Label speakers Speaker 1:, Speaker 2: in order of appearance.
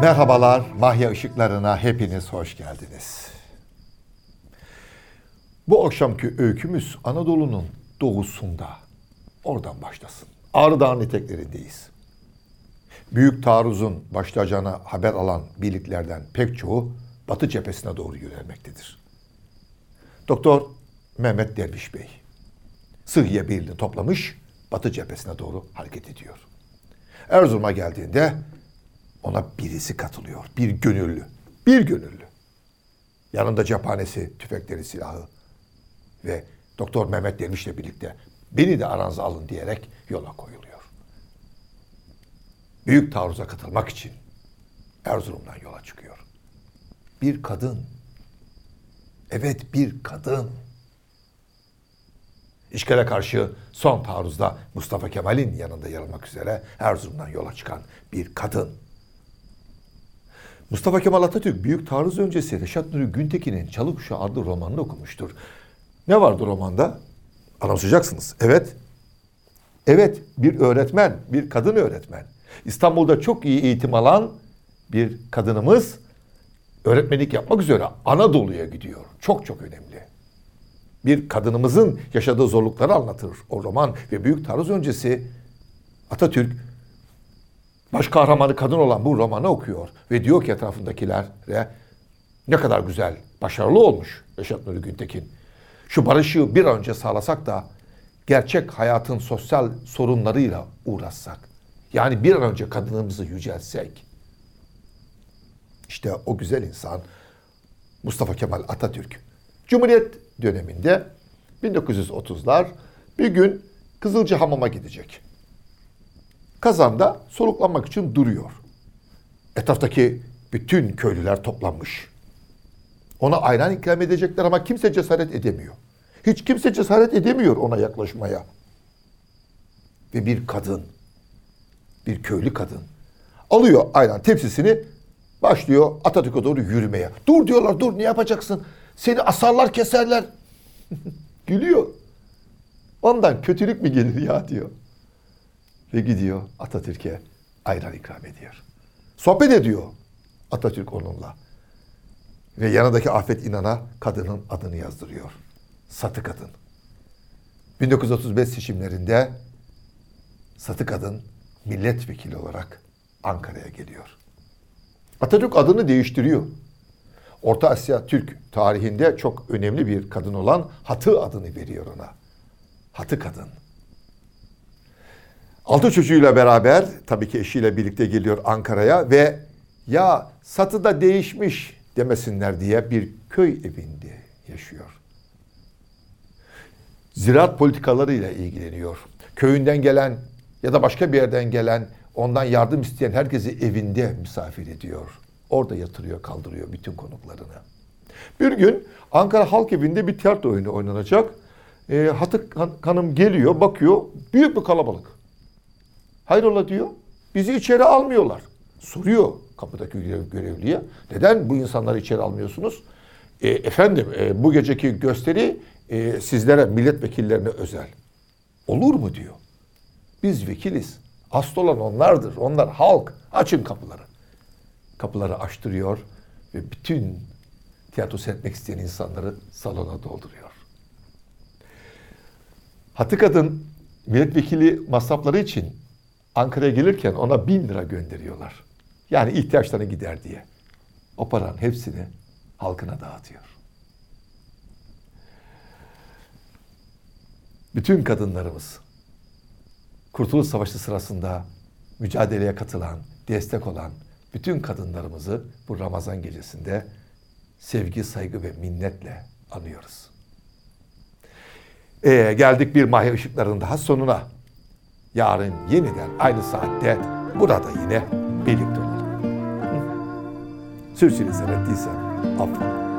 Speaker 1: Merhabalar, Mahya Işıklarına hepiniz hoş geldiniz. Bu akşamki öykümüz Anadolu'nun doğusunda. Oradan başlasın. Dağı'nın eteklerindeyiz. Büyük taarruzun başlayacağına haber alan birliklerden pek çoğu Batı cephesine doğru yönelmektedir. Doktor Mehmet Derviş Bey, Sıhhiye Birliği'ni toplamış, Batı cephesine doğru hareket ediyor. Erzurum'a geldiğinde ona birisi katılıyor. Bir gönüllü. Bir gönüllü. Yanında cephanesi, tüfekleri, silahı ve Doktor Mehmet Derviş'le birlikte beni de aranıza alın diyerek yola koyuluyor. Büyük taarruza katılmak için Erzurum'dan yola çıkıyor. Bir kadın. Evet bir kadın. İşgale karşı son taarruzda Mustafa Kemal'in yanında yer almak üzere Erzurum'dan yola çıkan bir kadın. Mustafa Kemal Atatürk büyük taarruz öncesi Reşat Nuri Güntekin'in Çalıkuşağı adlı romanını okumuştur. Ne vardı romanda? Anımsayacaksınız. Evet. Evet bir öğretmen, bir kadın öğretmen. İstanbul'da çok iyi eğitim alan bir kadınımız öğretmenlik yapmak üzere Anadolu'ya gidiyor. Çok çok önemli. Bir kadınımızın yaşadığı zorlukları anlatır o roman ve Büyük Taarruz öncesi Atatürk baş kahramanı kadın olan bu romanı okuyor ve diyor ki etrafındakilere ne kadar güzel, başarılı olmuş Reşat Nuri Güntekin. Şu barışı bir önce sağlasak da gerçek hayatın sosyal sorunlarıyla uğraşsak. Yani bir an önce kadınımızı yüceltsek. İşte o güzel insan Mustafa Kemal Atatürk. Cumhuriyet döneminde 1930'lar bir gün Kızılcahamam'a gidecek. Kazanda soluklanmak için duruyor. Etraftaki bütün köylüler toplanmış. Ona ayran ikram edecekler ama kimse cesaret edemiyor. Hiç kimse cesaret edemiyor ona yaklaşmaya. Ve bir kadın, bir köylü kadın alıyor ayran tepsisini başlıyor Atatürk'e doğru yürümeye. Dur diyorlar dur ne yapacaksın? Seni asarlar keserler. Gülüyor. Ondan kötülük mü gelir ya diyor. Ve gidiyor Atatürk'e ayran ikram ediyor. Sohbet ediyor Atatürk onunla. Ve yanındaki Afet İnan'a kadının adını yazdırıyor. Satı Kadın. 1935 seçimlerinde Satı Kadın milletvekili olarak Ankara'ya geliyor. Atatürk adını değiştiriyor. Orta Asya Türk tarihinde çok önemli bir kadın olan Hatı adını veriyor ona. Hatı Kadın. Altı çocuğuyla beraber tabii ki eşiyle birlikte geliyor Ankara'ya ve ya satı da değişmiş demesinler diye bir köy evinde yaşıyor. Ziraat politikalarıyla ilgileniyor. Köyünden gelen ya da başka bir yerden gelen ondan yardım isteyen herkesi evinde misafir ediyor. Orada yatırıyor, kaldırıyor bütün konuklarını. Bir gün Ankara Halk Evi'nde bir tiyatro oyunu oynanacak. E, Hatı Hanım geliyor, bakıyor. Büyük bir kalabalık. Hayrola diyor. Bizi içeri almıyorlar. Soruyor kapıdaki görevliye. Neden bu insanları içeri almıyorsunuz? E, efendim e, bu geceki gösteri e, sizlere milletvekillerine özel. Olur mu diyor. Biz vekiliz. Asıl olan onlardır. Onlar halk. Açın kapıları. Kapıları açtırıyor ve bütün tiyatro seyretmek isteyen insanları salona dolduruyor. Hatı kadın milletvekili masrafları için Ankara'ya gelirken ona bin lira gönderiyorlar. Yani ihtiyaçlarını gider diye. O paranın hepsini halkına dağıtıyor. Bütün kadınlarımız Kurtuluş Savaşı sırasında mücadeleye katılan, destek olan bütün kadınlarımızı bu Ramazan gecesinde sevgi, saygı ve minnetle anıyoruz. Ee, geldik bir mahya ışıkların daha sonuna. Yarın yeniden aynı saatte burada yine birlikte olalım. Sürçülisan ettiysem affola.